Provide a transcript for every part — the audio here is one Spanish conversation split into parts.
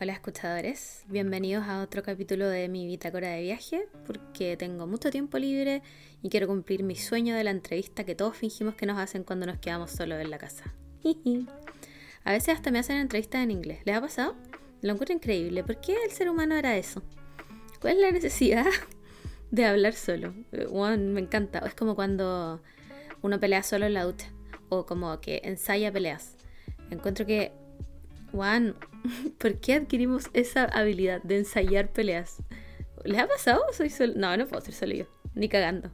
Hola escuchadores, bienvenidos a otro capítulo de mi bitácora de viaje porque tengo mucho tiempo libre y quiero cumplir mi sueño de la entrevista que todos fingimos que nos hacen cuando nos quedamos solos en la casa. a veces hasta me hacen entrevistas en inglés. ¿Les ha pasado? Lo encuentro increíble. ¿Por qué el ser humano era eso? ¿Cuál es la necesidad de hablar solo? me encanta. Es como cuando uno pelea solo en la ducha o como que ensaya peleas. Encuentro que Juan, ¿por qué adquirimos esa habilidad de ensayar peleas? ¿Les ha pasado? Soy solo. No, no puedo ser solo yo. Ni cagando.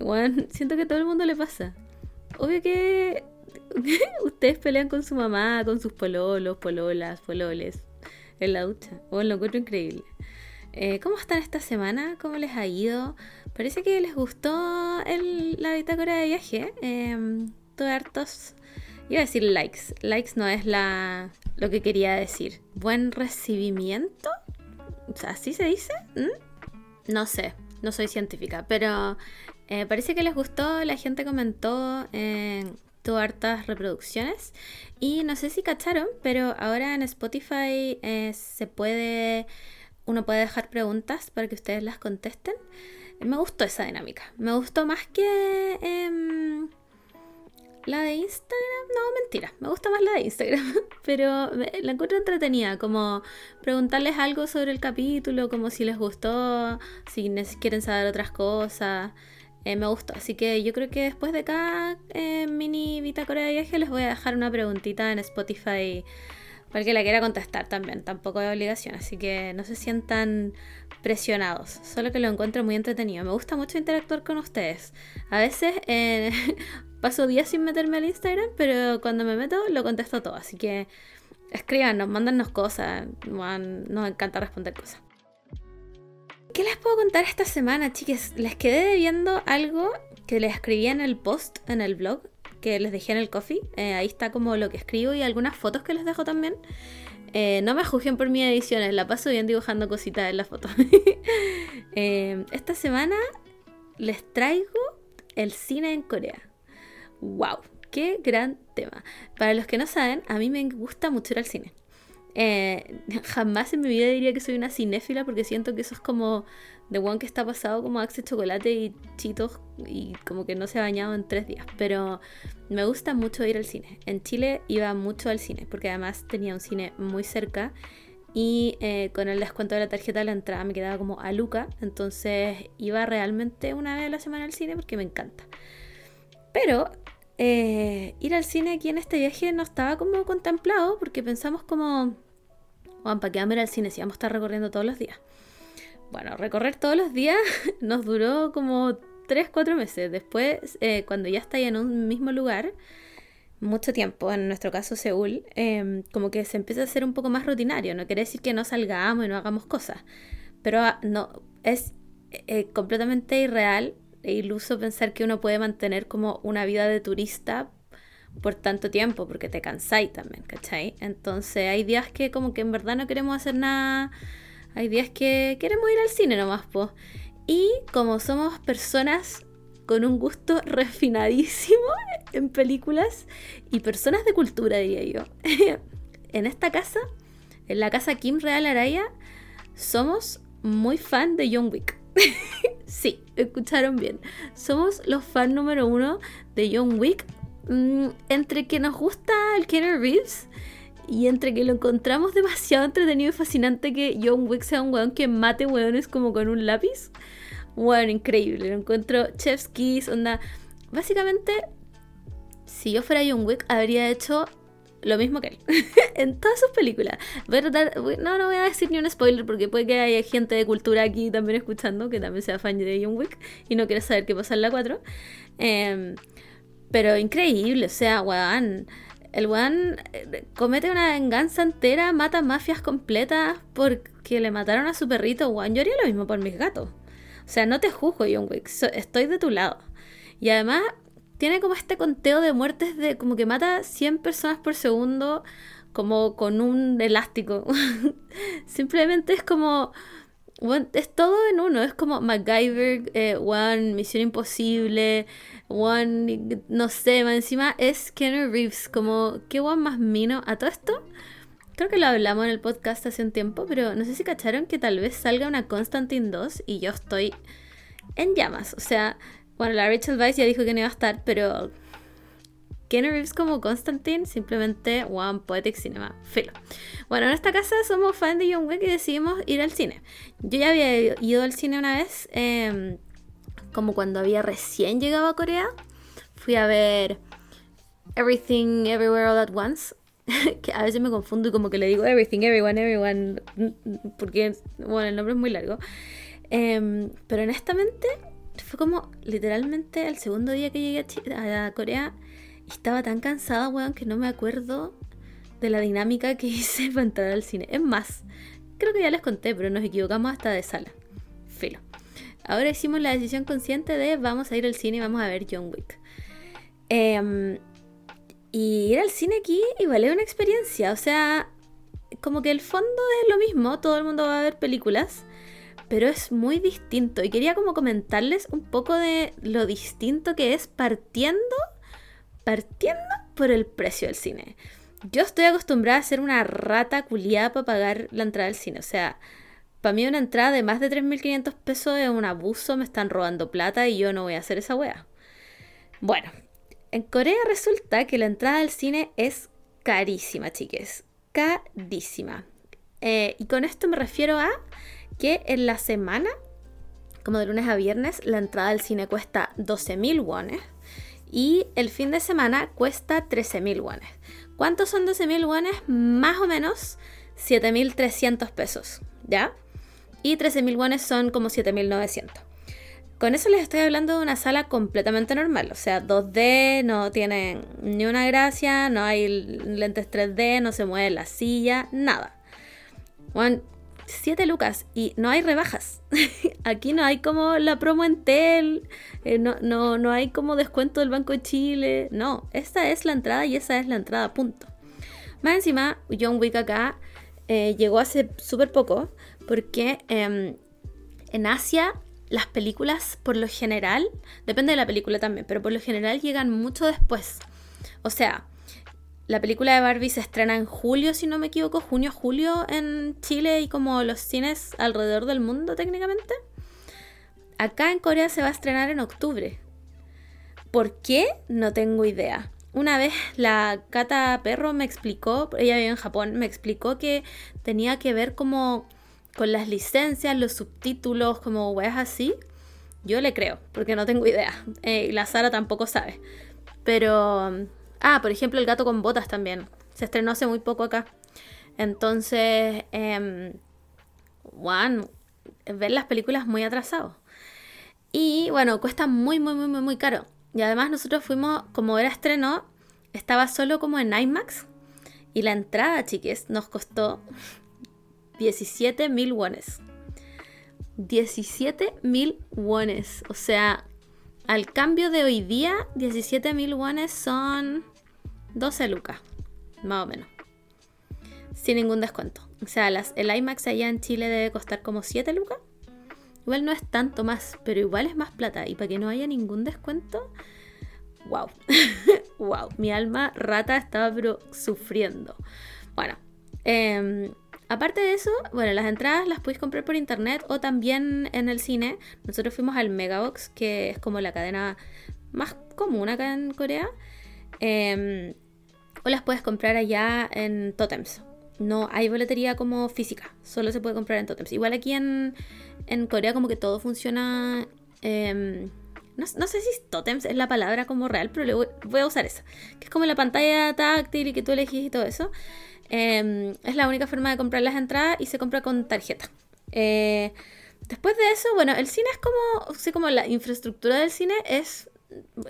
Juan, siento que a todo el mundo le pasa. Obvio que ustedes pelean con su mamá, con sus pololos, pololas, pololes en la ducha. Bueno, lo encuentro increíble. Eh, ¿Cómo están esta semana? ¿Cómo les ha ido? Parece que les gustó el, la bitácora de viaje. Eh, tuve hartos. Iba a decir likes. Likes no es la, lo que quería decir. ¿Buen recibimiento? ¿así se dice? ¿Mm? No sé, no soy científica, pero eh, parece que les gustó, la gente comentó, eh, tuvo hartas reproducciones y no sé si cacharon, pero ahora en Spotify eh, se puede, uno puede dejar preguntas para que ustedes las contesten. Me gustó esa dinámica, me gustó más que em, la de Instagram, no, mentira, me gusta más la de Instagram, pero la encuentro entretenida, como preguntarles algo sobre el capítulo, como si les gustó, si quieren saber otras cosas, eh, me gustó. Así que yo creo que después de cada eh, mini bitácora de viaje les voy a dejar una preguntita en Spotify para que la quiera contestar también, tampoco hay obligación, así que no se sientan presionados, solo que lo encuentro muy entretenido. Me gusta mucho interactuar con ustedes. A veces eh, paso días sin meterme al Instagram, pero cuando me meto lo contesto todo. Así que escríbanos, mándanos cosas. Nos encanta responder cosas. ¿Qué les puedo contar esta semana, chiques? Les quedé debiendo algo que les escribí en el post, en el blog, que les dejé en el coffee. Eh, ahí está como lo que escribo y algunas fotos que les dejo también. Eh, no me juzguen por mis ediciones, la paso bien dibujando cositas en las fotos. Eh, esta semana les traigo el cine en Corea. ¡Wow! ¡Qué gran tema! Para los que no saben, a mí me gusta mucho ir al cine. Eh, jamás en mi vida diría que soy una cinéfila porque siento que eso es como de one que está pasado como Axe Chocolate y Chitos y como que no se ha bañado en tres días. Pero me gusta mucho ir al cine. En Chile iba mucho al cine porque además tenía un cine muy cerca y eh, con el descuento de la tarjeta de la entrada me quedaba como a Luca. Entonces iba realmente una vez a la semana al cine porque me encanta. Pero eh, ir al cine aquí en este viaje no estaba como contemplado porque pensamos como, Juan, ¿para qué vamos a ir al cine si vamos a estar recorriendo todos los días? Bueno, recorrer todos los días nos duró como 3, 4 meses. Después, eh, cuando ya estáis en un mismo lugar, mucho tiempo, en nuestro caso Seúl, em, como que se empieza a hacer un poco más rutinario. No quiere decir que no salgamos y no hagamos cosas, pero ah, no es eh, completamente irreal iluso pensar que uno puede mantener como una vida de turista por tanto tiempo, porque te cansáis también, ¿cachai? Entonces hay días que como que en verdad no queremos hacer nada, hay días que queremos ir al cine nomás, pues. Y como somos personas con un gusto refinadísimo en películas y personas de cultura, diría yo, en esta casa, en la casa Kim Real Araya, somos muy fan de John Wick. sí, escucharon bien. Somos los fans número uno de John Wick. Mm, entre que nos gusta el Kenner Reeves y entre que lo encontramos demasiado entretenido y fascinante que John Wick sea un weón que mate weones como con un lápiz. Bueno, increíble. Lo encuentro Chef's Kiss, onda. Básicamente, si yo fuera John Wick, habría hecho lo mismo que él. en todas sus películas. Voy no, no voy a decir ni un spoiler porque puede que haya gente de cultura aquí también escuchando que también sea fan de John Wick y no quiere saber qué pasa en la 4. Em, pero increíble, o sea, weón. El weón eh, comete una venganza entera, mata mafias completas porque le mataron a su perrito, weón. Yo haría lo mismo por mis gatos. O sea, no te juzgo, John Wick. estoy de tu lado. Y además, tiene como este conteo de muertes de como que mata 100 personas por segundo como con un elástico. Simplemente es como... es todo en uno, es como MacGyver, eh, One, Misión Imposible, One, no sé, más encima es Kenny Reeves, como, ¿qué One más mino? A todo esto, creo que lo hablamos en el podcast hace un tiempo, pero no sé si cacharon que tal vez salga una Constantine 2 y yo estoy en llamas. O sea, bueno, la Rachel Weisz ya dijo que no iba a estar, pero Kenny Reeves como Constantine, simplemente One Poetic Cinema. Filo. Bueno, en esta casa somos fans de John Wick y decidimos ir al cine. Yo ya había ido al cine una vez, em, como cuando había recién llegado a Corea. Fui a ver Everything Everywhere All at Once. que a veces me confundo y como que le digo Everything, Everyone, Everyone, porque bueno, el nombre es muy largo. Em, pero honestamente, fue como literalmente el segundo día que llegué a, a Corea estaba tan cansada, weón, que no me acuerdo de la dinámica que hice para entrar al cine. Es más, creo que ya les conté, pero nos equivocamos hasta de sala. Filo. Ahora hicimos la decisión consciente de vamos a ir al cine y vamos a ver John Wick. Em, y ir al cine aquí igual es una experiencia. O sea, como que el fondo es lo mismo, todo el mundo va a ver películas, pero es muy distinto. Y quería como comentarles un poco de lo distinto que es partiendo partiendo por el precio del cine. Yo estoy acostumbrada a ser una rata culiada para pagar la entrada al cine. O sea, para mí una entrada de más de 3.500 pesos es un abuso, me están robando plata y yo no voy a hacer esa wea. Bueno, en Corea resulta que la entrada al cine es carísima, chiques. Carísima. Eh, y con esto me refiero a que en la semana, como de lunes a viernes, la entrada al cine cuesta 12.000 wones y el fin de semana cuesta 13.000 wones. ¿Cuántos son 12.000 wones? Más o menos 7.300 pesos, ¿ya? Y 13.000 wones son como 7.900. Con eso les estoy hablando de una sala completamente normal, o sea, 2D, no tienen ni una gracia, no hay lentes 3D, no se mueve la silla, nada. Bueno, 7 lucas y no hay rebajas. Aquí no hay como la promo en Tel, eh, no, no, hay como descuento del Banco de Chile. No, esta es la entrada y esa es la entrada, punto. Más encima, John Wick acá eh, llegó hace súper poco porque em, en Asia las películas por lo general, depende de la película también, pero por lo general llegan mucho después. O sea, la película de Barbie se estrena en julio, si no me equivoco, junio, julio en Chile y como los cines alrededor del mundo técnicamente. Acá en Corea se va a estrenar en octubre. ¿Por qué? No tengo idea. Una vez la Cata Perro me explicó, ella vive en Japón, me explicó que tenía que ver como con las licencias, los subtítulos, como weas así. Yo le creo, porque no tengo idea. Eh, la Sara tampoco sabe. Pero Ah, por ejemplo, El gato con botas también. Se estrenó hace muy poco acá. Entonces, eh, ver las películas muy atrasado. Y bueno, cuesta muy, muy, muy, muy, muy caro. Y además nosotros fuimos, como era estreno, estaba solo como en IMAX. Y la entrada, chiques, nos costó 17 mil wones. 17 mil wones. O sea, al cambio de hoy día, 17 mil wones son 12 lucas, más o menos. Sin ningún descuento. O sea, el IMAX allá en Chile debe costar como 7 lucas. Igual no es tanto más, pero igual es más plata. Y para que no haya ningún descuento, wow. wow, mi alma rata estaba pero sufriendo. Bueno, eh, aparte de eso, bueno, las entradas las puedes comprar por internet o también en el cine. Nosotros fuimos al Megabox, que es como la cadena más común acá en Corea. Eh, o las puedes comprar allá en Totems. No hay boletería como física, solo se puede comprar en Totems. Igual aquí en, Corea como que todo funciona... Em, no, sé si Totems es la palabra como real, pero voy, a usar esa. Que es como la pantalla táctil y que tú elegís y todo eso. Em, es la única forma de comprar las entradas y se compra con tarjeta. Eh, después de eso, bueno, el cine es como, sí, como la infraestructura del cine es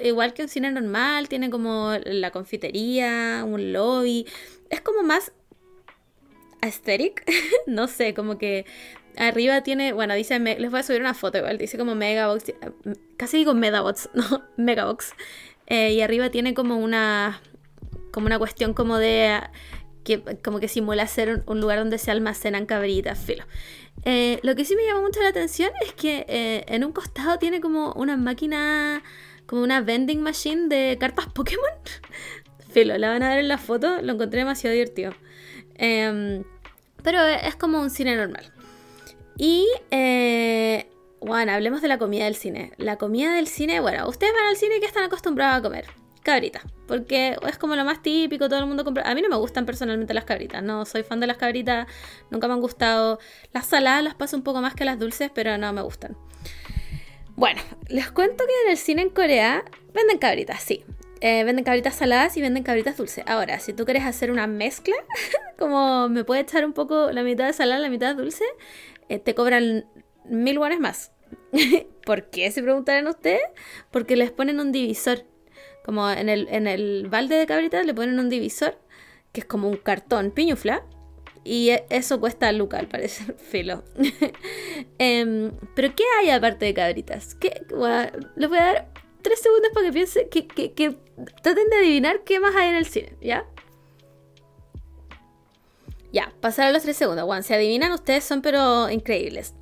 igual que un cine normal, tiene como la confitería, un lobby. Es como más aesthetic, no sé, como que arriba tiene, bueno, dice, les voy a subir una foto igual, dice como Megabox, casi digo Megabox, no, Megabox. Eh, y arriba tiene como una, como una cuestión como de, que como que simula ser un, lugar donde se almacenan cabritas, filo. Eh, lo que sí me llama mucho la atención es que eh, en un costado tiene como una máquina como una vending machine de cartas Pokémon. Filo, la van a ver en la foto, lo encontré demasiado divertido. Em, pero es como un cine normal. Y, eh, bueno, hablemos de la comida del cine. La comida del cine, bueno, ustedes van al cine y que están acostumbrados a comer cabritas. Porque es como lo más típico, todo el mundo compra. A mí no me gustan personalmente las cabritas, no soy fan de las cabritas, nunca me han gustado. Las saladas las paso un poco más que las dulces, pero no me gustan. Bueno, les cuento que en el cine en Corea venden cabritas, sí. Eh, venden cabritas saladas y venden cabritas dulces. Ahora, si tú quieres hacer una mezcla, como me puede echar un poco la mitad de salada, la mitad dulce, eh, te cobran mil guanes más. ¿Por qué? Se preguntarán ustedes. Porque les ponen un divisor. Como en el, en el balde de cabritas le ponen un divisor, que es como un cartón piñufla. Y e, eso cuesta lucas, al parecer, filo. Em, Pero ¿qué hay aparte de cabritas? ¿Qué? les voy a dar tres segundos para que piensen, que, que, traten de adivinar qué más hay en el cine, ¿ya? Ya, pasaron los tres segundos. Si adivinan, ustedes son pero increíbles.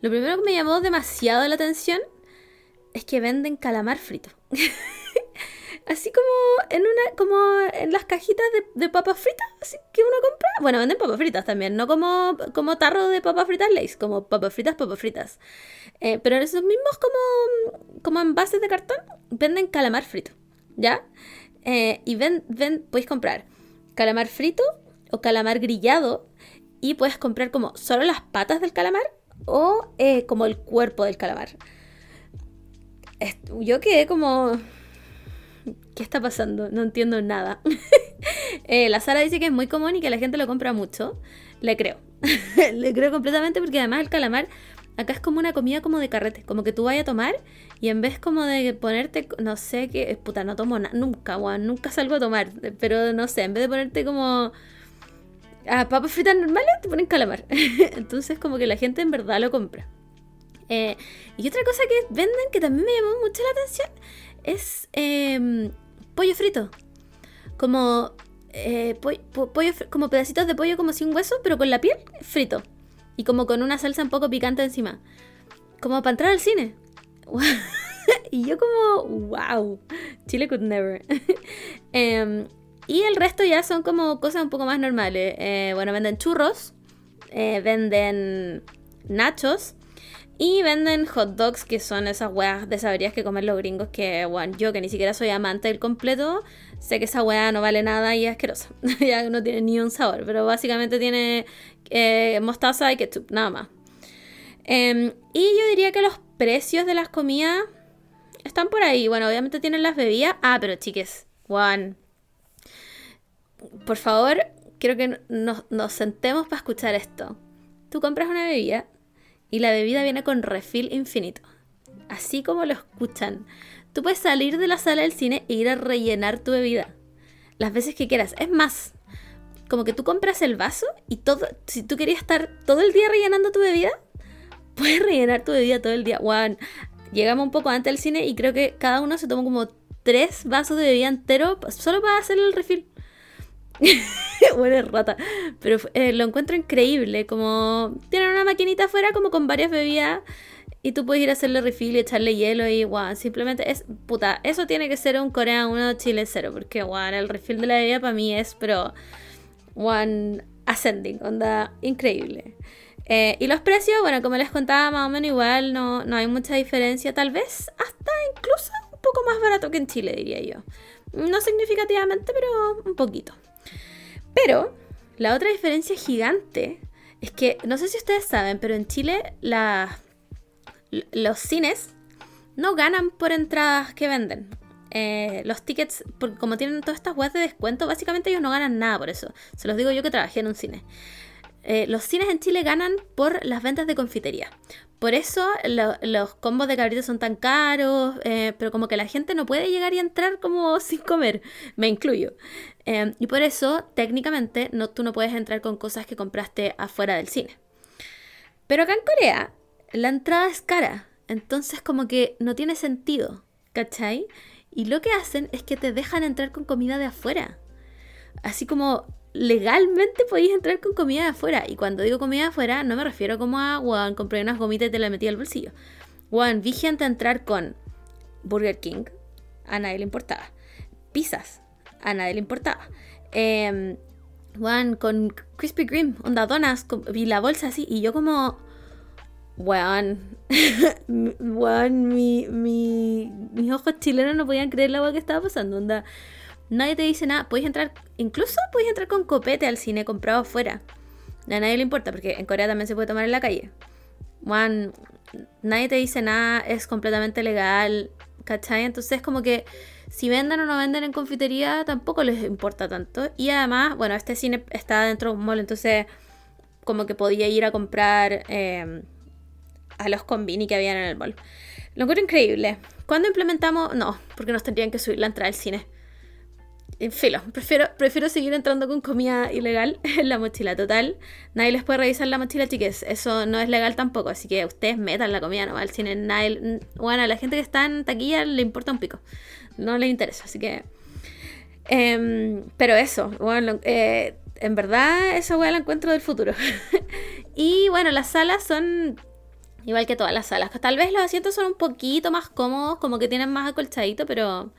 Lo primero que me llamó demasiado la atención es que venden calamar frito. así como en una como en las cajitas de, papas fritas que uno compra. Bueno venden papas fritas también no como como tarro de papas fritas Lays como papas fritas papas fritas. Eh, pero en esos mismos como como envases de cartón venden calamar frito ya eh, y ven ven podéis comprar calamar frito o calamar grillado y puedes comprar como solo las patas del calamar o eh, como el cuerpo del calamar. Yo quedé como ¿Qué está pasando? No entiendo nada. Eh, la Sara dice que es muy común y que la gente lo compra mucho. Le creo. Le creo completamente porque además el calamar acá es como una comida como de carrete. Como que tú vayas a tomar y en vez como de ponerte, no sé qué, puta, no tomo nada, nunca, guau, nunca salgo a tomar. Pero no sé, en vez de ponerte como a papas fritas normales, te ponen calamar. Entonces como que la gente en verdad lo compra. Eh, y otra cosa que venden que también me llamó mucho la atención es em, pollo frito. Como, eh, pollo, como pedacitos de pollo como sin hueso, pero con la piel frito. Y como con una salsa un poco picante encima. Como para entrar al cine. y yo como, wow, Chile could never. Em, y el resto ya son como cosas un poco más normales. Eh, bueno, venden churros, eh, venden nachos, y venden hot dogs, que son esas weas de saberías que comen los gringos, que bueno, yo que ni siquiera soy amante del completo, sé que esa wea no vale nada y es asquerosa. ya no tiene ni un sabor, pero básicamente tiene eh, mostaza y ketchup, nada más. Em, y yo diría que los precios de las comidas están por ahí. Bueno, obviamente tienen las bebidas. Ah, pero chiques, Juan. Por favor, quiero que nos, nos sentemos para escuchar esto. Tú compras una bebida y la bebida viene con refill infinito. Así como lo escuchan. Tú puedes salir de la sala del cine e ir a rellenar tu bebida. Las veces que quieras. Es más, como que tú compras el vaso y todo. Si tú querías estar todo el día rellenando tu bebida, puedes rellenar tu bebida todo el día. Wow. Llegamos un poco antes del cine y creo que cada uno se tomó como tres vasos de bebida entero solo para hacer el refill. Buena rata. Pero eh, lo encuentro increíble. Como tienen una maquinita afuera como con varias bebidas. Y tú puedes ir a hacerle refill y echarle hielo y guau, simplemente es puta. Eso tiene que ser un Corea 1 Chile 0. Porque guau, el refill de la bebida para mí es, pero one ascending, onda increíble. Eh, y los precios, bueno, como les contaba, más o menos igual, no, no hay mucha diferencia. Tal vez hasta incluso un poco más barato que en Chile, diría yo. No significativamente, pero un poquito. Pero la otra diferencia gigante es que, no sé si ustedes saben, pero en Chile los cines no ganan por entradas que venden. Eh, los tickets, como tienen todas estas webs de descuento, básicamente ellos no ganan nada por eso. Se los digo yo que trabajé en un cine. Eh, los cines en Chile ganan por las ventas de confitería. Por eso los combos de cabritos son tan caros, eh, pero como que la gente no puede llegar y entrar como sin comer, me incluyo. Em, y por eso, técnicamente, no, tú no puedes entrar con cosas que compraste afuera del cine. Pero acá en Corea, la entrada es cara, entonces como que no tiene sentido, ¿cachai? Y lo que hacen es que te dejan entrar con comida de afuera. Así como legalmente podéis entrar con comida de afuera. Y cuando digo comida de afuera, no me refiero como a, Juan, compré unas gomitas y te las metí al bolsillo. Juan, vi gente entrar con Burger King, a nadie le importaba. Pizzas, a nadie le importaba. Em, Juan, con Krispy Kreme, onda donas, y la bolsa así, y yo como, weón, weón, mi, mi, mis ojos chilenos no podían creer la agua que estaba pasando, onda. Nadie te dice nada, puedes entrar, incluso puedes entrar con copete al cine comprado afuera. A nadie le importa, porque en Corea también se puede tomar en la calle. Juan, nadie te dice nada, es completamente legal, ¿cachai? Entonces como que si venden o no venden en confitería tampoco les importa tanto. Y además, bueno, este cine está dentro de un mall, entonces como que podía ir a comprar em, a los combini que habían en el mall. Lo encuentro increíble. ¿Cuándo implementamos? No, porque nos tendrían que subir la entrada al cine. En filo, prefiero, prefiero seguir entrando con comida ilegal en la mochila. Total, nadie les puede revisar la mochila, chiques. Eso no es legal tampoco. Así que ustedes metan la comida nomás al cine. Nadie, bueno, a la gente que está en taquilla le importa un pico. No les interesa. Así que. Em, pero eso, bueno, eh, en verdad, esa weá la encuentro del futuro. y bueno, las salas son igual que todas las salas. Tal vez los asientos son un poquito más cómodos, como que tienen más acolchadito, pero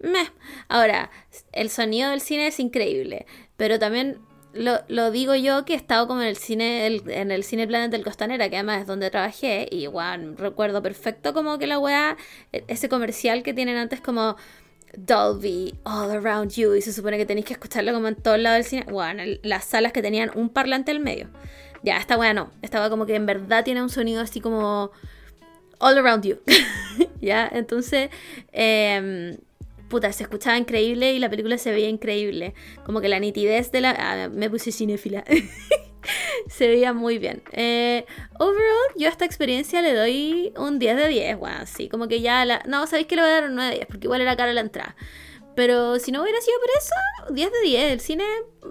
Meh. Ahora, el sonido del cine es increíble, pero también lo, digo yo que he estado como en el cine, en el Cine Planet del Costanera, que además es donde trabajé, y igual recuerdo perfecto como que la weá, e, ese comercial que tienen antes como Dolby, All Around You, y se supone que tenéis que escucharlo como en todos lados del cine. Bueno, las salas que tenían un parlante al medio. Ya, esta weá no. Estaba como que en verdad tiene un sonido así como All Around You. ya, entonces, eh, puta, se escuchaba increíble y la película se veía increíble. Como que la nitidez de la... Ah, me puse cinéfila. se veía muy bien. Eh, overall, yo a esta experiencia le doy un 10 de 10, bueno, sí, como que ya la... No, sabéis que le voy a dar un 9 de 10, porque igual era cara la entrada. Pero si no hubiera sido por eso, 10 de 10. El cine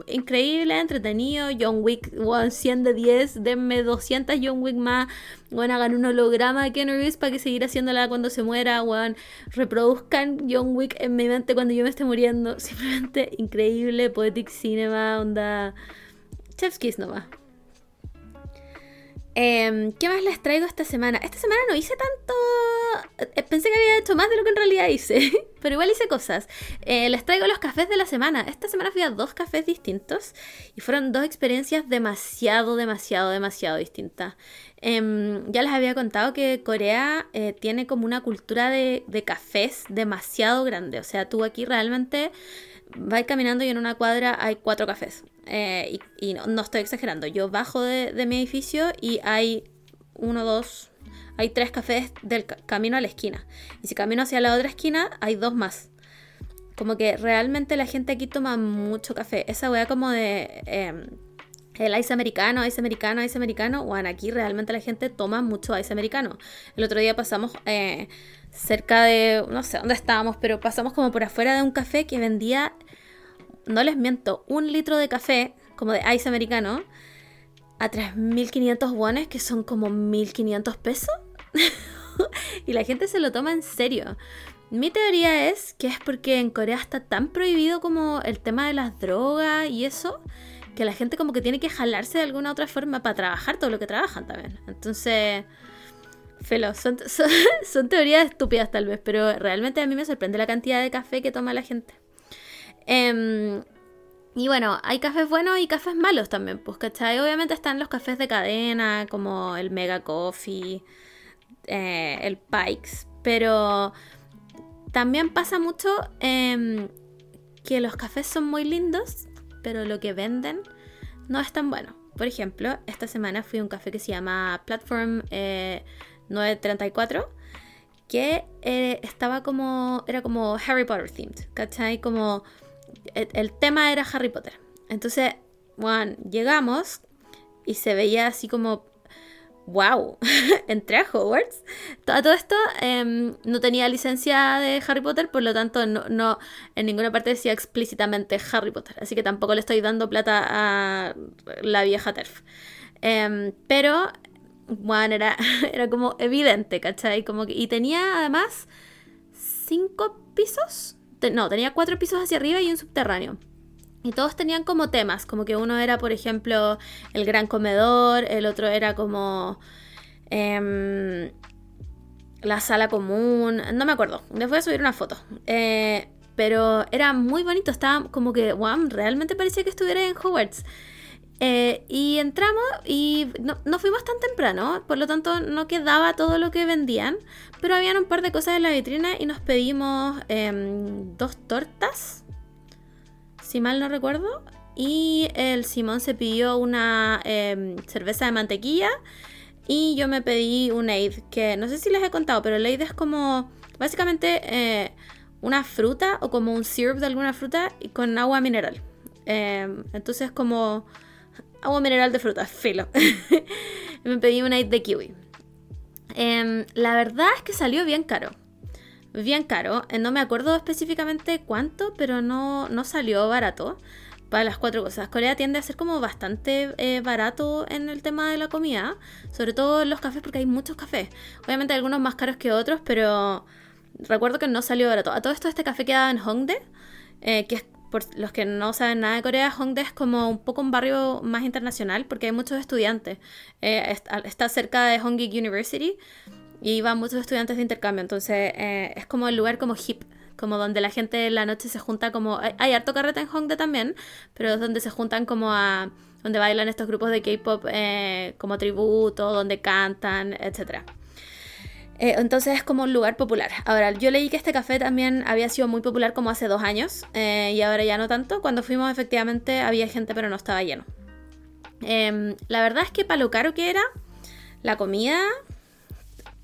increíble, entretenido. John Wick, 100 de 10. Denme 200 John Wick más. Bueno, hagan un holograma de Ken Reeves para que seguir haciéndola cuando se muera. Bueno, reproduzcan John Wick en mi mente cuando yo me esté muriendo. Simplemente increíble. Poetic Cinema, onda. Chef's Kiss nomás. Em, ¿Qué más les traigo esta semana? Esta semana no hice tanto... Eh, pensé que había hecho más de lo que en realidad hice, pero igual hice cosas. Eh, les traigo los cafés de la semana. Esta semana fui a dos cafés distintos y fueron dos experiencias demasiado, demasiado, demasiado distintas. Em, ya les había contado que Corea eh, tiene como una cultura de, de cafés demasiado grande. O sea, tú aquí realmente vais caminando y en una cuadra hay cuatro cafés. Eh, y, no, estoy exagerando, yo bajo de, mi edificio y hay uno, dos, hay tres cafés del camino a la esquina. Y si camino hacia la otra esquina, hay dos más. Como que realmente la gente aquí toma mucho café. Esa wea como de... Em, el ice americano, ice americano, ice americano. Bueno, aquí realmente la gente toma mucho ice americano. El otro día pasamos eh, cerca de, no sé dónde estábamos, pero pasamos como por afuera de un café que vendía no les miento, un litro de café, como de ice americano, a 3.500 wones, que son como 1.500 pesos. y la gente se lo toma en serio. Mi teoría es que es porque en Corea está tan prohibido como el tema de las drogas y eso, que la gente como que tiene que jalarse de alguna otra forma para trabajar todo lo que trabajan también. Entonces, felo, son, teorías estúpidas tal vez, pero realmente a mí me sorprende la cantidad de café que toma la gente. Em, y bueno, hay cafés buenos y cafés malos también, pues, ¿cachai? Obviamente están los cafés de cadena, como el Mega Coffee, eh, el Pikes, pero también pasa mucho em, que los cafés son muy lindos, pero lo que venden no es tan bueno. Por ejemplo, esta semana fui a un café que se llama Platform 934 eh, que eh, estaba como, era como Harry Potter themed, ¿cachai? Como el, tema era Harry Potter. Entonces, bueno, llegamos y se veía así como, wow, entré a Hogwarts. Todo, todo esto em, no tenía licencia de Harry Potter, por lo tanto no, en ninguna parte decía explícitamente Harry Potter. Así que tampoco le estoy dando plata a la vieja TERF. Em, pero, bueno, era, era como evidente, ¿cachai? Como y tenía además cinco pisos no, tenía cuatro pisos hacia arriba y un subterráneo. Y todos tenían como temas, como que uno era, por ejemplo, el gran comedor, el otro era como em, la sala común, no me acuerdo, les voy a subir una foto. Eh, pero era muy bonito, estaba como que, wow, realmente parecía que estuviera en Hogwarts. Eh, y entramos y no, fuimos tan temprano, por lo tanto no quedaba todo lo que vendían, pero habían un par de cosas en la vitrina y nos pedimos em, dos tortas, si mal no recuerdo, y el Simón se pidió una em, cerveza de mantequilla y yo me pedí un Aid, que no sé si les he contado, pero el Aid es como básicamente eh, una fruta o como un syrup de alguna fruta y con agua mineral. Em, entonces como agua mineral de fruta, filo. me pedí un Aid de kiwi. Em, la verdad es que salió bien caro. Bien caro. Eh, no me acuerdo específicamente cuánto, pero no, no salió barato para las cuatro cosas. Corea tiende a ser como bastante eh, barato en el tema de la comida, sobre todo en los cafés porque hay muchos cafés. Obviamente algunos más caros que otros, pero recuerdo que no salió barato. A todo esto este café quedaba en Hongdae, eh, que es por los que no saben nada de Corea, Hongdae es como un poco un barrio más internacional porque hay muchos estudiantes. Eh, está, cerca de Hongik University y van muchos estudiantes de intercambio, entonces es como el lugar como hip como donde la gente en la noche se junta como... Hay, harto carrete en Hongdae también, pero es donde se juntan como a... donde bailan estos grupos de K-pop eh, como tributo, donde cantan, etc. Eh, entonces es como un lugar popular. Ahora, yo leí que este café también había sido muy popular como hace dos años eh, y ahora ya no tanto. Cuando fuimos efectivamente había gente pero no estaba lleno. Em, la verdad es que para lo caro que era, la comida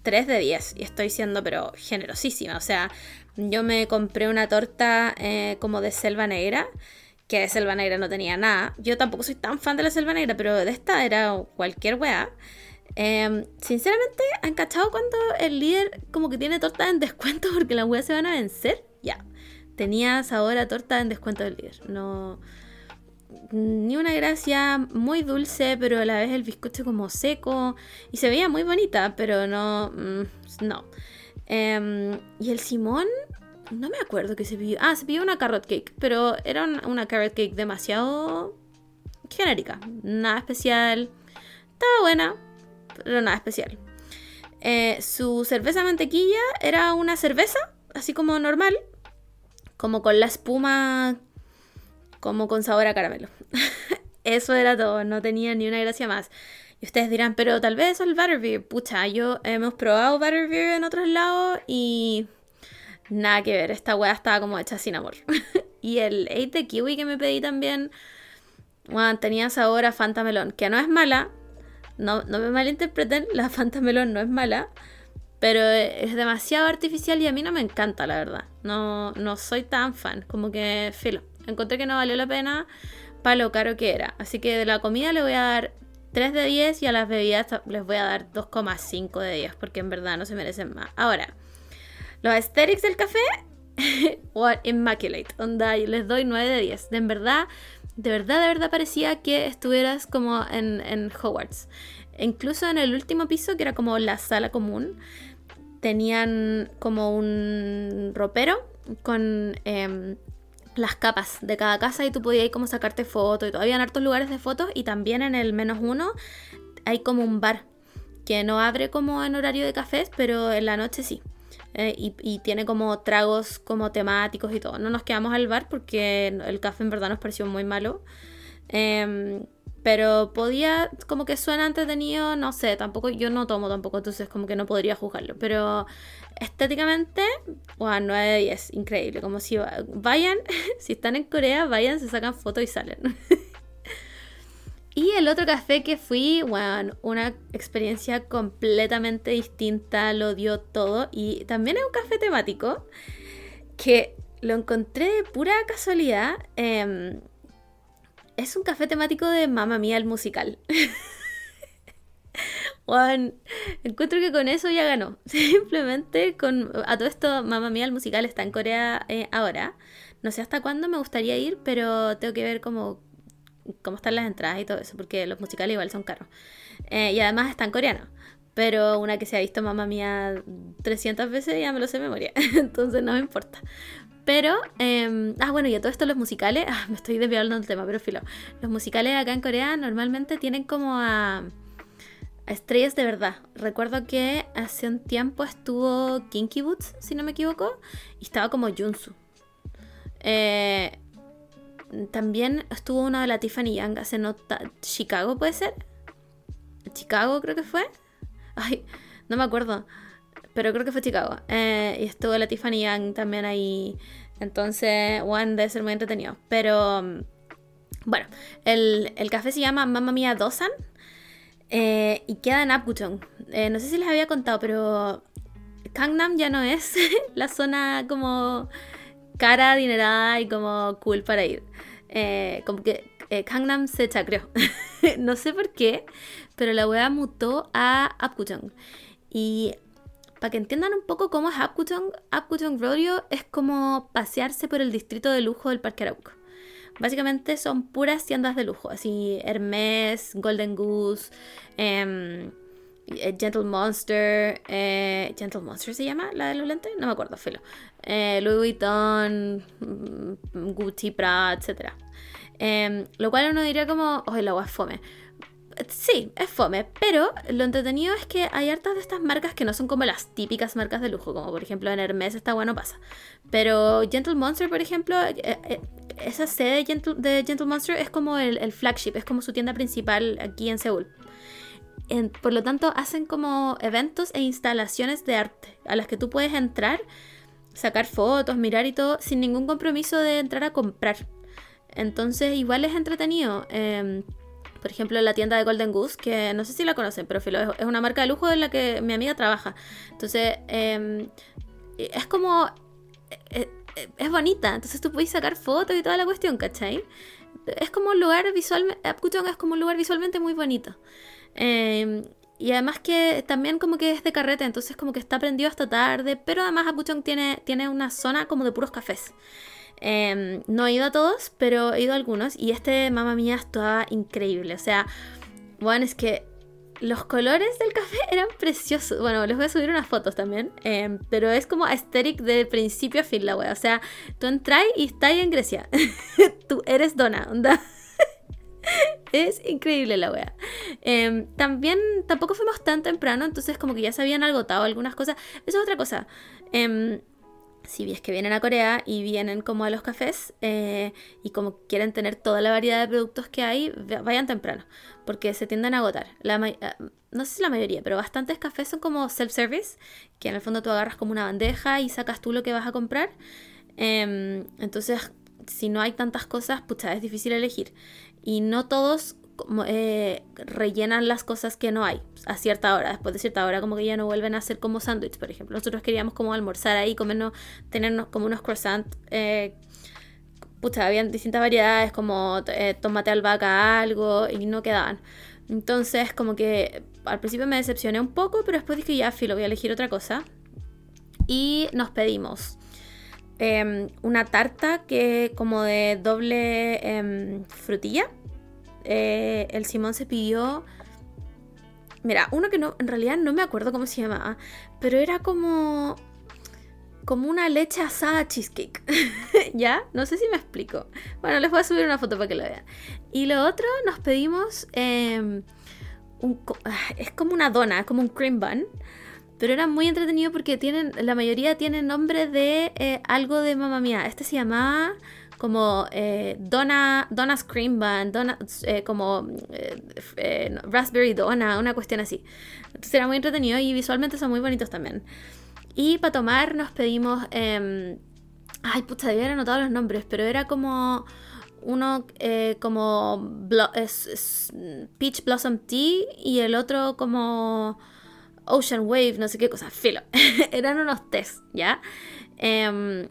3 de 10 y estoy siendo pero generosísima. O sea, yo me compré una torta eh, como de selva negra, que de selva negra no tenía nada. Yo tampoco soy tan fan de la selva negra, pero de esta era cualquier weá. Em, sinceramente, ¿han cachado cuando el líder como que tiene torta en descuento porque las weas se van a vencer? Ya. Tenía sabor a torta en descuento del líder. No. Ni una gracia, muy dulce, pero a la vez el bizcocho como seco. Y se veía muy bonita, pero no. Mm, no. Em, y el Simón, no me acuerdo que se pidió. Ah, se pidió una carrot cake, pero era una, carrot cake demasiado genérica. Nada especial. Estaba buena, pero nada especial. Eh, su cerveza mantequilla era una cerveza, así como normal, como con la espuma, como con sabor a caramelo. Eso era todo, no tenía ni una gracia más. Y ustedes dirán, pero tal vez el Butterbeer. Pucha, yo hemos probado Butterbeer en otros lados y nada que ver. Esta weá estaba como hecha sin amor. y el 8 de kiwi que me pedí también, tenía sabor a Fanta Melón, que no es mala. No, no me malinterpreten, la Fanta Melón no es mala. Pero es demasiado artificial y a mí no me encanta, la verdad. No, no soy tan fan. Como que, filo. Encontré que no valió la pena para lo caro que era. Así que de la comida le voy a dar 3 de 10 y a las bebidas les voy a dar 2,5 de 10 porque en verdad no se merecen más. Ahora, los aesthetics del café, what immaculate. Onda, les doy 9 de 10. De en verdad, de verdad, de verdad parecía que estuvieras como en, en Hogwarts. Incluso en el último piso, que era como la sala común, tenían como un ropero con em, las capas de cada casa y tú podías como sacarte fotos y todavía en hartos lugares de fotos y también en el menos uno hay como un bar que no abre como en horario de cafés, pero en la noche sí. Eh, y, tiene como tragos como temáticos y todo. No nos quedamos al bar porque el café en verdad nos pareció muy malo. Em, pero podía, como que suena entretenido, no sé, tampoco, yo no tomo tampoco, entonces como que no podría juzgarlo. Pero estéticamente, wow, 9 de 10, increíble. Como si vayan, si están en Corea, vayan, se sacan fotos y salen. y el otro café que fui, wow, una experiencia completamente distinta, lo dio todo. Y también es un café temático que lo encontré de pura casualidad. Eh, es un café temático de Mamma Mía el musical. Encuentro que con eso ya ganó. Simplemente con. A todo esto, Mamma Mía el musical está en Corea eh, ahora. No sé hasta cuándo me gustaría ir, pero tengo que ver cómo, cómo están las entradas y todo eso, porque los musicales igual son caros. Eh, y además está en coreano. Pero una que se ha visto Mamma Mía 300 veces ya me lo sé de memoria. Entonces no me importa. Pero, eh, ah, bueno, y a todo esto los musicales, ah, me estoy desviando del tema, pero filo. Los musicales acá en Corea normalmente tienen como a, estrellas de verdad. Recuerdo que hace un tiempo estuvo Kinky Boots, si no me equivoco, y estaba como Junsu. Eh, también estuvo uno de la Tiffany Young hace nota. Chicago, ¿puede ser? Chicago creo que fue. Ay, no me acuerdo. Pero creo que fue Chicago. Eh, y estuvo la Tiffany Young también ahí. Entonces, one debe ser muy entretenido. Pero, mm, bueno, el, café se llama Mamma Mia Dosan. Eh, y queda en Apgujeong. Eh, no sé si les había contado, pero Gangnam ya no es la zona como cara, adinerada y como cool para ir. como que Gangnam se chacreó. no sé por qué, pero la wea mutó a Apgujeong. Y para que entiendan un poco cómo es Apgujeong, Apgujeong Rodeo es como pasearse por el distrito de lujo del Parque Arauco. Básicamente son puras tiendas de lujo, así Hermes, Golden Goose, em, eh, Gentle Monster, eh, Gentle Monster se llama la de los lentes, no me acuerdo, filo. Eh, Louis Vuitton, mm, Gucci, Prada, etc. Em, lo cual uno diría como, oye, la agua es fome sí, es fome, pero lo entretenido es que hay hartas de estas marcas que no son como las típicas marcas de lujo, como por ejemplo en Hermes está bueno pasa. Pero Gentle Monster, por ejemplo, esa sede de Gentle, Monster es como el, flagship, es como su tienda principal aquí en Seúl. por lo tanto, hacen como eventos e instalaciones de arte a las que tú puedes entrar, sacar fotos, mirar y todo, sin ningún compromiso de entrar a comprar. Entonces, igual es entretenido. Em, por ejemplo, la tienda de Golden Goose, que no sé si la conocen, pero es una marca de lujo en la que mi amiga trabaja. Entonces, em, es como... E, e, es bonita, entonces tú puedes sacar fotos y toda la cuestión, ¿cachai? Es como un lugar visualmente... es como un lugar visualmente muy bonito. Em, y además que también como que es de carrete, entonces como que está prendido hasta tarde, pero además Apgujeong tiene, tiene una zona como de puros cafés. Em, no he ido a todos, pero he ido a algunos. Y este, mamá mía, estaba increíble. O sea, bueno, es que los colores del café eran preciosos. Bueno, les voy a subir unas fotos también. Em, pero es como aesthetic de principio a fin la wea. O sea, tú entras y estás en Grecia. tú eres dona, es increíble la wea. Em, también tampoco fuimos tan temprano, entonces como que ya se habían agotado algunas cosas. Eso es otra cosa si es que vienen a Corea y vienen como a los cafés eh, y como quieren tener toda la variedad de productos que hay, vayan temprano, porque se tienden a agotar. La eh, no sé si la mayoría, pero bastantes cafés son como self-service, que en el fondo tú agarras como una bandeja y sacas tú lo que vas a comprar. Em, entonces, si no hay tantas cosas, pucha, es difícil elegir. Y no todos eh, rellenan las cosas que no hay a cierta hora. Después de cierta hora, como que ya no vuelven a hacer como sándwich, por ejemplo. Nosotros queríamos como almorzar ahí, comernos, tenernos como unos croissants. Eh, pucha, habían distintas variedades, como eh, tomate albahaca, algo, y no quedaban. Entonces, como que al principio me decepcioné un poco, pero después dije, ya, filo, voy a elegir otra cosa. Y nos pedimos em, una tarta que como de doble em, frutilla eh, el Simón se pidió. Mira, uno que no, en realidad no me acuerdo cómo se llamaba, pero era como. como una leche asada cheesecake. ¿Ya? No sé si me explico. Bueno, les voy a subir una foto para que lo vean. Y lo otro, nos pedimos. Em, ah, es como una dona, como un cream bun. Pero era muy entretenido porque tienen, la mayoría tienen nombre de eh, algo de mamá mía. Este se llamaba como eh, Donna, Donna's Cream Bun, eh, como eh, Raspberry Donna, una cuestión así. Entonces era muy entretenido y visualmente son muy bonitos también. Y para tomar nos pedimos... Em, ay, puta, debía haber anotado los nombres, pero era como uno como Peach Blossom Tea y el otro como Ocean Wave, no sé qué cosa, filo. Eran unos tés, ¿ya? Em,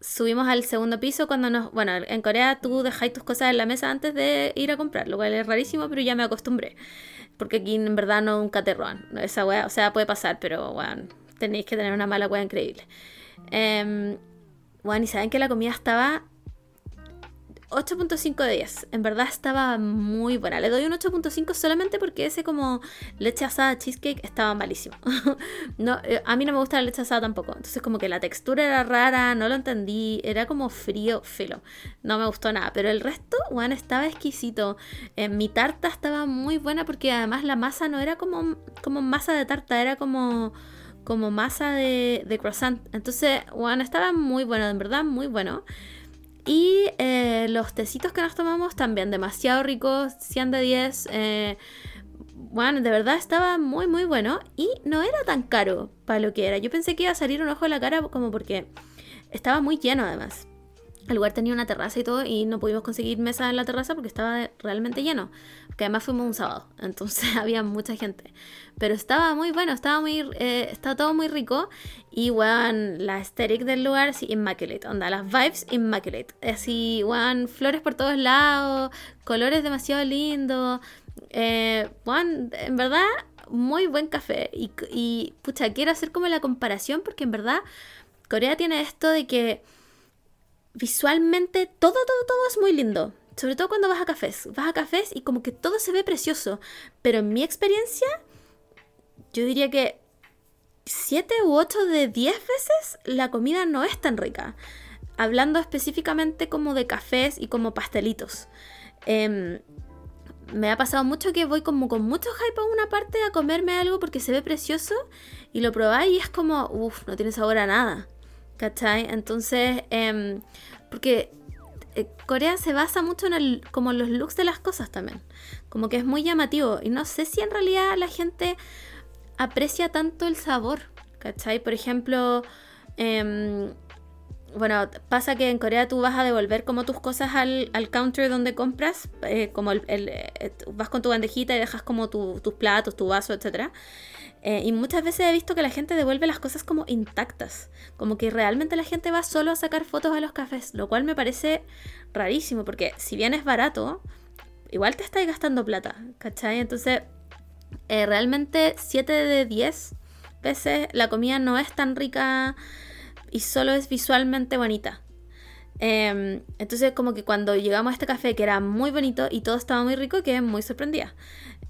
subimos al segundo piso cuando nos... Bueno, en Corea tú dejáis tus cosas en la mesa antes de ir a comprar, lo cual es rarísimo, pero ya me acostumbré. Porque aquí en verdad no nunca te roban. Esa wea, o sea, puede pasar, pero bueno, tenéis que tener una mala wea increíble. Eh, bueno, y saben que la comida estaba 8.5 de 10. En verdad estaba muy buena. Le doy un 8.5 solamente porque ese como leche asada cheesecake estaba malísimo. no, eh, a mí no me gusta la leche asada tampoco. Entonces como que la textura era rara, no lo entendí. Era como frío, filo. No me gustó nada. Pero el resto, bueno, estaba exquisito. Eh, mi tarta estaba muy buena porque además la masa no era como, como masa de tarta, era como como masa de, de croissant. Entonces, bueno, estaba muy bueno, en verdad, muy bueno. Y eh, los tecitos que nos tomamos también demasiado ricos, 100 de 10. Eh, bueno, de verdad estaba muy muy bueno y no era tan caro para lo que era. Yo pensé que iba a salir un ojo de la cara como porque estaba muy lleno además. El lugar tenía una terraza y todo y no pudimos conseguir mesas en la terraza porque estaba realmente lleno. Que además fuimos un sábado, entonces había mucha gente. Pero estaba muy bueno, estaba muy, eh, estaba todo muy rico y bueno, la aesthetic del lugar sí immaculate, onda, las vibes immaculate. Así, bueno, flores por todos lados, colores demasiado lindos. Eh, en verdad, muy buen café. Y, y pucha, quiero hacer como la comparación porque en verdad Corea tiene esto de que visualmente todo, todo, todo es muy lindo. Sobre todo cuando vas a cafés. Vas a cafés y como que todo se ve precioso. Pero en mi experiencia, yo diría que 7 u 8 de 10 veces la comida no es tan rica. Hablando específicamente como de cafés y como pastelitos. Em, me ha pasado mucho que voy como con mucho hype a una parte a comerme algo porque se ve precioso y lo probáis y es como, uff, no tiene sabor a nada. ¿Cachai? Entonces, em, porque eh, Corea se basa mucho en el, como los looks de las cosas también. Como que es muy llamativo. Y no sé si en realidad la gente aprecia tanto el sabor. ¿Cachai? Por ejemplo, em, bueno, pasa que en Corea tú vas a devolver como tus cosas al, counter donde compras, eh, como el, eh, vas con tu bandejita y dejas como tus platos, tu vaso, etcétera. Eh, y muchas veces he visto que la gente devuelve las cosas como intactas, como que realmente la gente va solo a sacar fotos a los cafés, lo cual me parece rarísimo, porque si bien es barato, igual te estáis gastando plata, ¿cachai? Entonces, eh, realmente 7 de 10 veces la comida no es tan rica y solo es visualmente bonita. Em, entonces como que cuando llegamos a este café que era muy bonito y todo estaba muy rico, quedé muy sorprendida.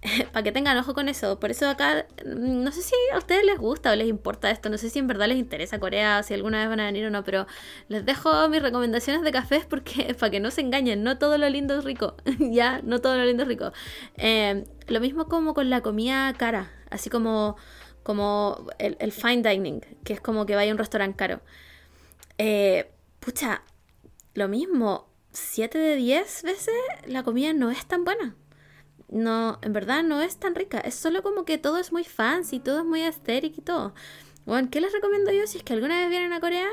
para que tengan ojo con eso. Por eso acá, mm, no sé si a ustedes les gusta o les importa esto, no sé si en verdad les interesa Corea, si alguna vez van a venir o no, pero les dejo mis recomendaciones de cafés porque para que no se engañen, no todo lo lindo es rico, ya, no todo lo lindo es rico. Em, lo mismo como con la comida cara, así como, como el, fine dining, que es como que vaya a un restaurante caro. Eh, pucha, lo mismo, 7 de 10 veces la comida no es tan buena no, en verdad no es tan rica. Es solo como que todo es muy fancy, todo es muy estéril y todo. ¿qué les recomiendo yo si es que alguna vez vienen a Corea?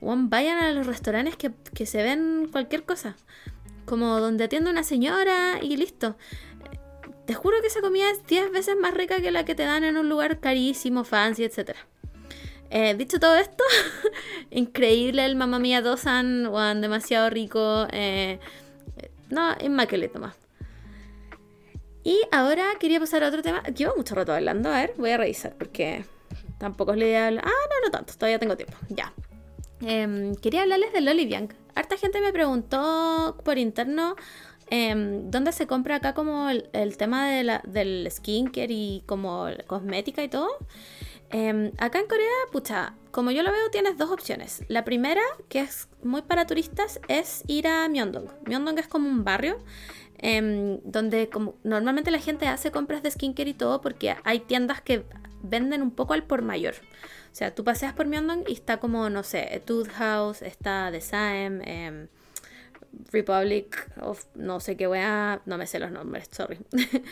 Bueno, vayan a los restaurantes que, que se ven cualquier cosa. Como donde atiende una señora y listo. Te juro que esa comida es 10 veces más rica que la que te dan en un lugar carísimo, fancy, etc. Eh, dicho todo esto, increíble el Mamma Mía Dosan, demasiado rico. Eh, no, inmaculate más. Y ahora quería pasar a otro tema. Llevo mucho rato hablando, a ver, voy a revisar porque tampoco es la idea. Ah, no, no tanto, todavía tengo tiempo. Ya. Em, quería hablarles del Oliviank. Harta gente me preguntó por interno em, dónde se compra acá como el, tema de la, del skincare y como cosmética y todo. Em, acá en Corea, pucha, como yo lo veo, tienes dos opciones. La primera, que es muy para turistas, es ir a Myeongdong. Myeongdong es como un barrio Em, donde como normalmente la gente hace compras de skincare y todo porque hay tiendas que venden un poco al por mayor. O sea, tú paseas por Myeongdong y está como, no sé, Etude House, está The em, Republic of no sé qué wea, no me sé los nombres, sorry.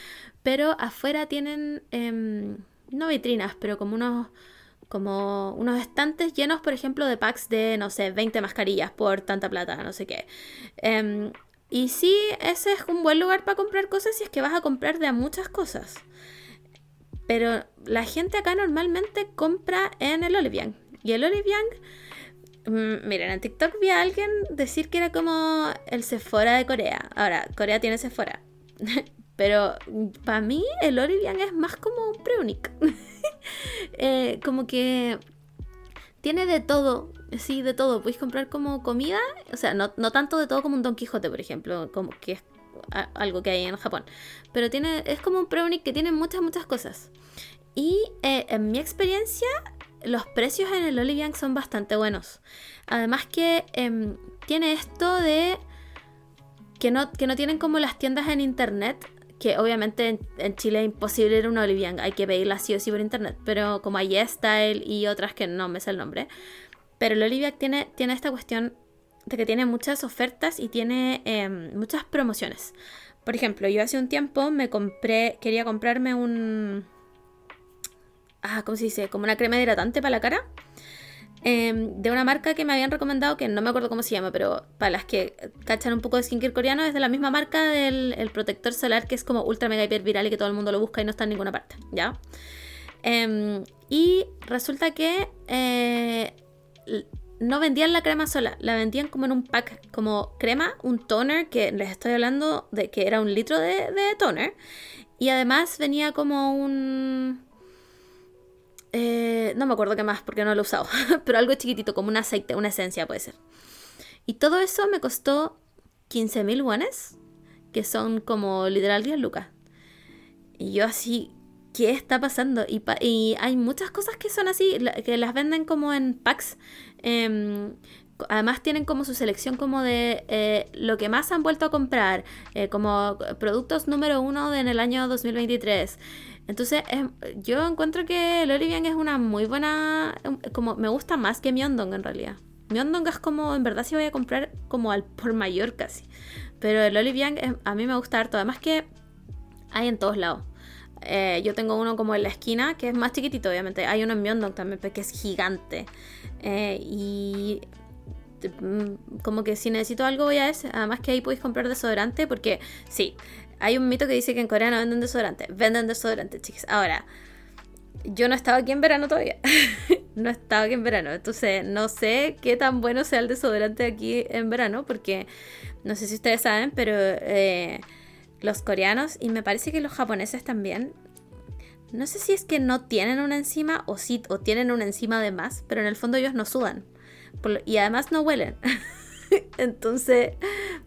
pero afuera tienen, em, no vitrinas, pero como unos como unos estantes llenos, por ejemplo, de packs de, no sé, 20 mascarillas por tanta plata, no sé qué. Y sí, ese es un buen lugar para comprar cosas si es que vas a comprar de a muchas cosas. Pero la gente acá normalmente compra en el Oliviang. Y el Oliviang, mm, miren, en TikTok vi a alguien decir que era como el Sephora de Corea. Ahora, Corea tiene Sephora. Pero para mí el Oliviang es más como un Preunic. eh, como que tiene de todo Sí, de todo. Puedes comprar como comida, o sea, no, tanto de todo como un Don Quijote, por ejemplo, como que es algo que hay en Japón. Pero tiene, es como un Preunic que tiene muchas, muchas cosas. Y eh, en mi experiencia, los precios en el Olivian son bastante buenos. Además que em, tiene esto de que no, que no tienen como las tiendas en internet que obviamente en, Chile es imposible ir a una Olivian, hay que pedirla sí o sí por internet, pero como hay Style y otras que no me sé el nombre, pero el Oliviac tiene, tiene esta cuestión de que tiene muchas ofertas y tiene em, muchas promociones. Por ejemplo, yo hace un tiempo me compré, quería comprarme un... Ah, ¿cómo se dice? Como una crema hidratante para la cara. Em, de una marca que me habían recomendado, que no me acuerdo cómo se llama, pero para las que cachan un poco de skincare coreano, es de la misma marca del protector solar que es como ultra mega hiper viral y que todo el mundo lo busca y no está en ninguna parte, ¿ya? Em, y resulta que eh, no vendían la crema sola, la vendían como en un pack, como crema, un toner, que les estoy hablando de que era un litro de, toner. Y además venía como un eh, no me acuerdo qué más porque no lo he usado, pero algo chiquitito, como un aceite, una esencia puede ser. Y todo eso me costó 15 mil wones, que son como literal 10 lucas. Y yo así, ¿qué está pasando? Y, hay muchas cosas que son así, que las venden como en packs. Em, además tienen como su selección como de eh, lo que más han vuelto a comprar, eh, como productos número uno en el año 2023. Entonces, yo encuentro que el Olivian es una muy buena, como me gusta más que Myeondong en realidad. Myeondong es como, en verdad, si voy a comprar como al por mayor casi. Pero el Olivian a mí me gusta harto, además que hay en todos lados. Eh, yo tengo uno como en la esquina, que es más chiquitito, obviamente. Hay uno en Myeondong también, que es gigante. Eh, y mm, como que si necesito algo voy a ese. Además que ahí podéis comprar desodorante porque sí, hay un mito que dice que en Corea no venden desodorante. Venden desodorante, chicas. Ahora, yo no estaba aquí en verano todavía. no estaba aquí en verano. Entonces, no sé qué tan bueno sea el desodorante aquí en verano, porque no sé si ustedes saben, pero eh, los coreanos y me parece que los japoneses también. No sé si es que no tienen una enzima o sí, o tienen una enzima de más, pero en el fondo ellos no sudan. y además no huelen. Entonces,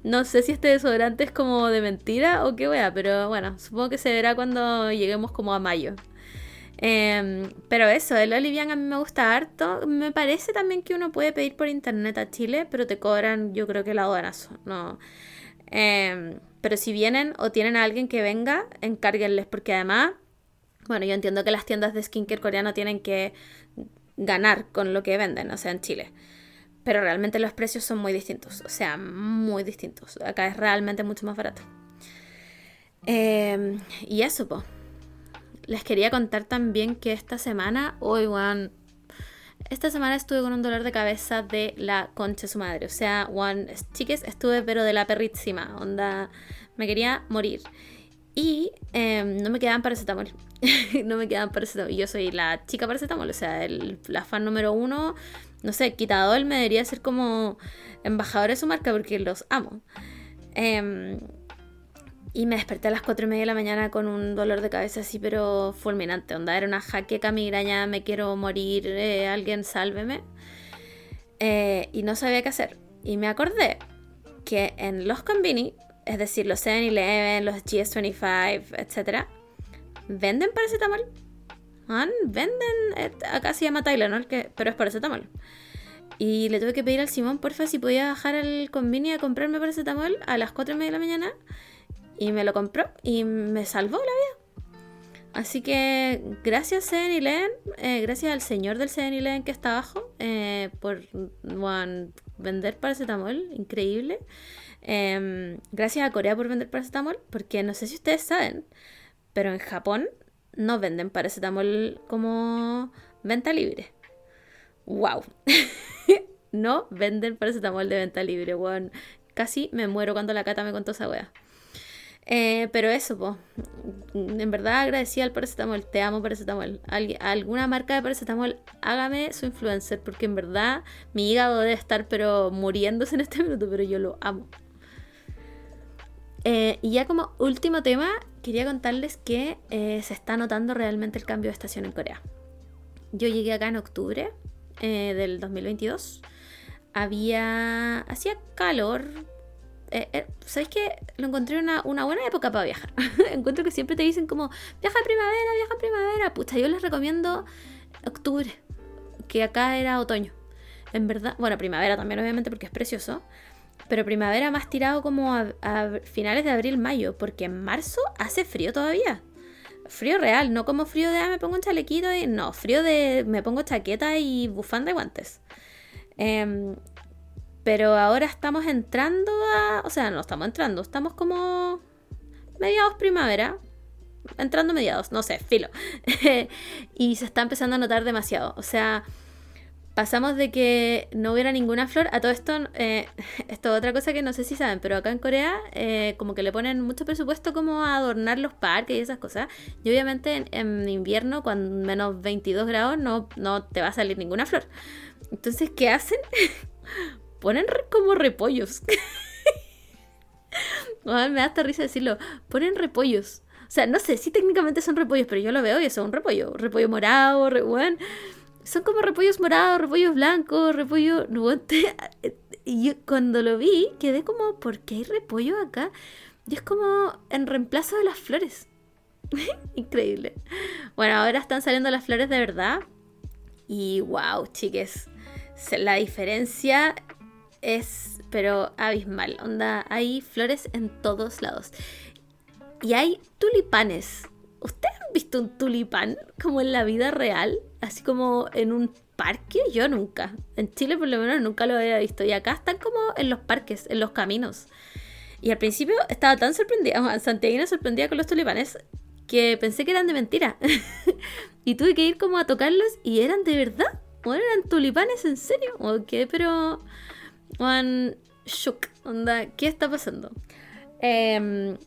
no sé si este desodorante es como de mentira o qué wea, pero bueno, supongo que se verá cuando lleguemos como a mayo. Em, pero eso, el Olivian a mí me gusta harto. Me parece también que uno puede pedir por internet a Chile, pero te cobran, yo creo que la aduanazo. No. Em, pero si vienen o tienen a alguien que venga, encárguenles, porque además, bueno, yo entiendo que las tiendas de skincare coreano tienen que ganar con lo que venden, o sea, en Chile. Pero realmente los precios son muy distintos, o sea, muy distintos. Acá es realmente mucho más barato. Em, y eso, pues. Les quería contar también que esta semana, hoy, one, esta semana estuve con un dolor de cabeza de la concha de su madre. O sea, one, chiques, estuve pero de la perrísima. Onda, me quería morir. Y em, no me quedaban paracetamol. no me quedaban paracetamol. Yo soy la chica paracetamol, o sea, el, la fan número uno no sé, Quitador me debería ser como embajador de su marca porque los amo. Em, y me desperté a las 4 y media de la mañana con un dolor de cabeza así, pero fulminante. Onda, era una jaqueca, migraña, me quiero morir, eh, alguien sálveme. Eh, y no sabía qué hacer. Y me acordé que en los convini, es decir, los 7-Eleven, los GS25, etc., venden paracetamol venden, acá se llama Tylenol, que, pero es paracetamol. Y le tuve que pedir al Simón, porfa, si podía bajar al convenio a comprarme paracetamol a las 4 y media de la mañana. Y me lo compró y me salvó la vida. Así que gracias Seven eh, gracias al señor del Seven que está abajo, eh, por vender paracetamol, increíble. Em, gracias a Corea por vender paracetamol, porque no sé si ustedes saben, pero en Japón no venden paracetamol como venta libre. ¡Wow! no venden paracetamol de venta libre, weón. Casi me muero cuando la cata me contó esa wea. Eh, pero eso, pues. En verdad agradecía al paracetamol. Te amo, paracetamol. alguna marca de paracetamol, hágame su influencer. Porque en verdad mi hígado debe estar, pero muriéndose en este minuto. Pero yo lo amo. Eh, y ya como último tema, quería contarles que eh, se está notando realmente el cambio de estación en Corea. Yo llegué acá en octubre del 2022. Había. hacía calor. Eh, ¿Sabéis que Lo encontré una, una buena época para viajar. Encuentro que siempre te dicen como, viaja en primavera, viaja en primavera. Pucha, yo les recomiendo octubre, que acá era otoño. En verdad, bueno, primavera también obviamente porque es precioso, pero primavera más tirado como a, finales de abril, mayo, porque en marzo hace frío todavía. Frío real, no como frío de ah, me pongo un chalequito y no, frío de me pongo chaqueta y bufanda y guantes. Em, Pero ahora estamos entrando a... O sea, no estamos entrando, estamos como mediados primavera. Entrando mediados, no sé, filo. y se está empezando a notar demasiado. O sea, pasamos de que no hubiera ninguna flor a todo esto. Eh, esto es otra cosa que no sé si saben, pero acá en Corea eh, como que le ponen mucho presupuesto como a adornar los parques y esas cosas. Y obviamente en, invierno, con menos 22 grados, no, no te va a salir ninguna flor. Entonces, ¿qué hacen? Ponen como repollos. me da hasta risa decirlo. Ponen repollos. O sea, no sé si técnicamente son repollos, pero yo lo veo y es un repollo. Repollo morado, re, son como repollos morados, repollos blancos, repollo... Y yo cuando lo vi quedé como, ¿por qué hay repollo acá? Y es como en reemplazo de las flores. Increíble. Bueno, ahora están saliendo las flores de verdad. Y wow, chiques. La diferencia es, pero abismal. Onda, hay flores en todos lados. Y hay tulipanes. ¿Ustedes han visto un tulipán como en la vida real? así como en un parque, yo nunca. En Chile por lo menos nunca lo había visto. Y acá están como en los parques, en los caminos. Y al principio estaba tan sorprendida, Santiago sorprendida con los tulipanes, que pensé que eran de mentira. y tuve que ir como a tocarlos y eran de verdad. ¿O eran tulipanes en serio? ¿O qué? Pero... One shook. Onda, ¿qué está pasando? Em,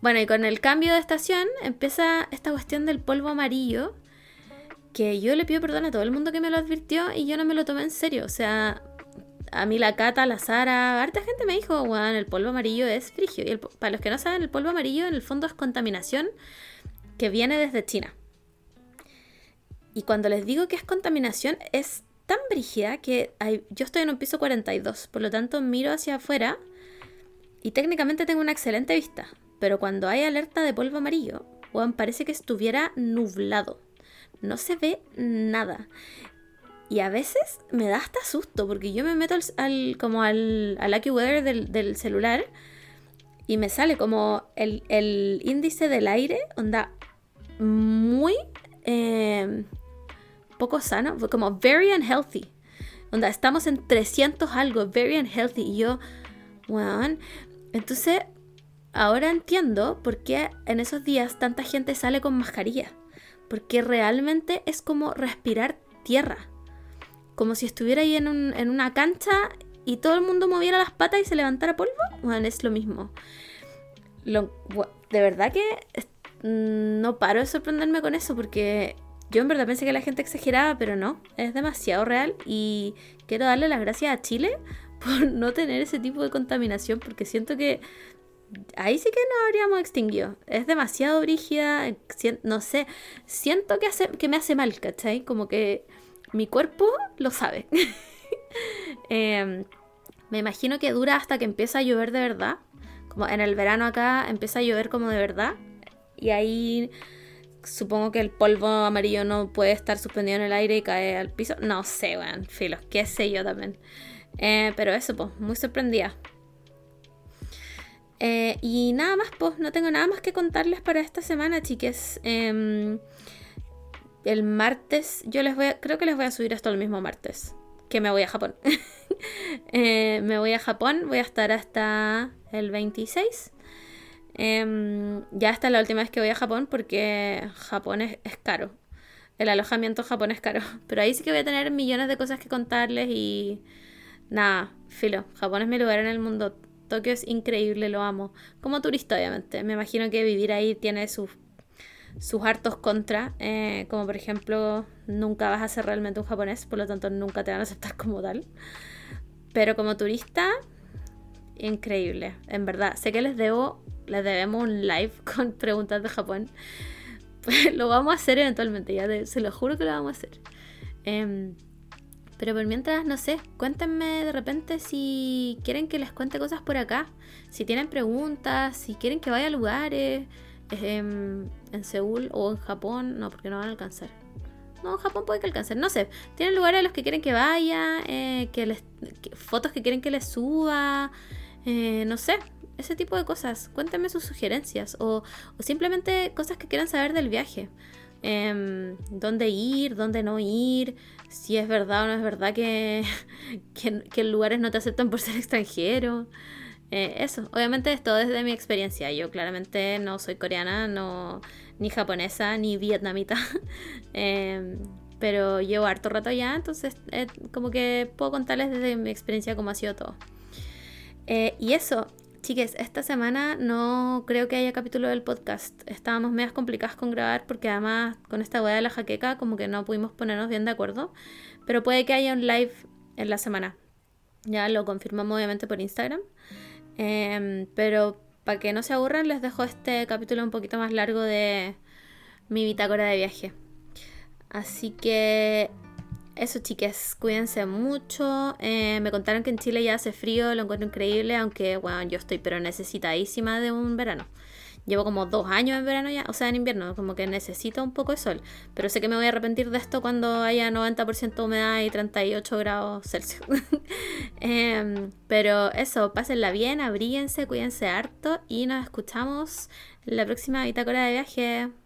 bueno, y con el cambio de estación empieza esta cuestión del polvo amarillo que yo le pido perdón a todo el mundo que me lo advirtió y yo no me lo tomé en serio. O sea, a mí la Cata, la Sara, harta gente me dijo, bueno, el polvo amarillo es frigio. Y para los que no saben, el polvo amarillo en el fondo es contaminación que viene desde China. Y cuando les digo que es contaminación, es tan brígida que yo estoy en un piso 42, por lo tanto miro hacia afuera y técnicamente tengo una excelente vista. Pero cuando hay alerta de polvo amarillo, parece que estuviera nublado no se ve nada. Y a veces me da hasta susto porque yo me meto al, como al, al Lucky Weather del, celular y me sale como el, índice del aire, onda muy eh, poco sano, como very unhealthy. Onda, estamos en 300 algo, very unhealthy. Y yo, bueno, entonces ahora entiendo por qué en esos días tanta gente sale con mascarilla porque realmente es como respirar tierra, como si estuviera ahí en, una cancha y todo el mundo moviera las patas y se levantara polvo, bueno, es lo mismo. de verdad que no paro de sorprenderme con eso porque yo en verdad pensé que la gente exageraba, pero no, es demasiado real y quiero darle las gracias a Chile por no tener ese tipo de contaminación porque siento que ahí sí que nos habríamos extinguido. Es demasiado brígida, no sé, siento que, hace, que me hace mal, ¿cachai? Como que mi cuerpo lo sabe. Em, me imagino que dura hasta que empieza a llover de verdad. Como en el verano acá empieza a llover como de verdad. Y ahí supongo que el polvo amarillo no puede estar suspendido en el aire y cae al piso. No sé, weón, filos, qué sé yo también. Eh, pero eso, pues, muy sorprendida. Eh, y nada más, pues no tengo nada más que contarles para esta semana, chiques. Em, el martes, yo les voy a, creo que les voy a subir esto el mismo martes, que me voy a Japón. Eh, me voy a Japón, voy a estar hasta el 26. Em, ya hasta la última vez que voy a Japón porque Japón es, es caro. El alojamiento en Japón es caro. Pero ahí sí que voy a tener millones de cosas que contarles y nada, filo. Japón es mi lugar en el mundo Tokio es increíble, lo amo. Como turista, obviamente. Me imagino que vivir ahí tiene sus, sus hartos contras. Eh, como por ejemplo, nunca vas a ser realmente un japonés, por lo tanto nunca te van a aceptar como tal. Pero como turista, increíble. En verdad, sé que les debo, les debemos un live con preguntas de Japón. lo vamos a hacer eventualmente, ya se lo juro que lo vamos a hacer. Em, pero por mientras, no sé, cuéntenme de repente si quieren que les cuente cosas por acá, si tienen preguntas, si quieren que vaya a lugares em, en Seúl o en Japón, no, porque no van a alcanzar. No, en Japón puede que alcancen, no sé. Tienen lugares a los que quieren que vaya, eh, que les, fotos que quieren que les suba, eh, no sé, ese tipo de cosas. Cuéntenme sus sugerencias o, o simplemente cosas que quieran saber del viaje. Em, dónde ir, dónde no ir, si es verdad o no es verdad que, que, lugares no te aceptan por ser extranjero. Eh, eso, obviamente es todo desde mi experiencia. Yo claramente no soy coreana, no, ni japonesa, ni vietnamita. Em, pero llevo harto rato ya, entonces eh, como que puedo contarles desde mi experiencia cómo ha sido todo. Eh, y eso, Chiques, esta semana no creo que haya capítulo del podcast. Estábamos medias complicadas con grabar porque además con esta weá de la jaqueca como que no pudimos ponernos bien de acuerdo. Pero puede que haya un live en la semana. Ya lo confirmamos obviamente por Instagram. Em, pero para que no se aburran les dejo este capítulo un poquito más largo de mi bitácora de viaje. Así que eso, chiques, cuídense mucho. Eh, me contaron que en Chile ya hace frío, lo encuentro increíble, aunque, bueno, yo estoy pero necesitadísima de un verano. Llevo como dos años en verano ya, o sea, en invierno, como que necesito un poco de sol. Pero sé que me voy a arrepentir de esto cuando haya 90% humedad y 38 grados Celsius. Em, pero eso, pásenla bien, abríguense, cuídense harto y nos escuchamos la próxima bitácora de viaje.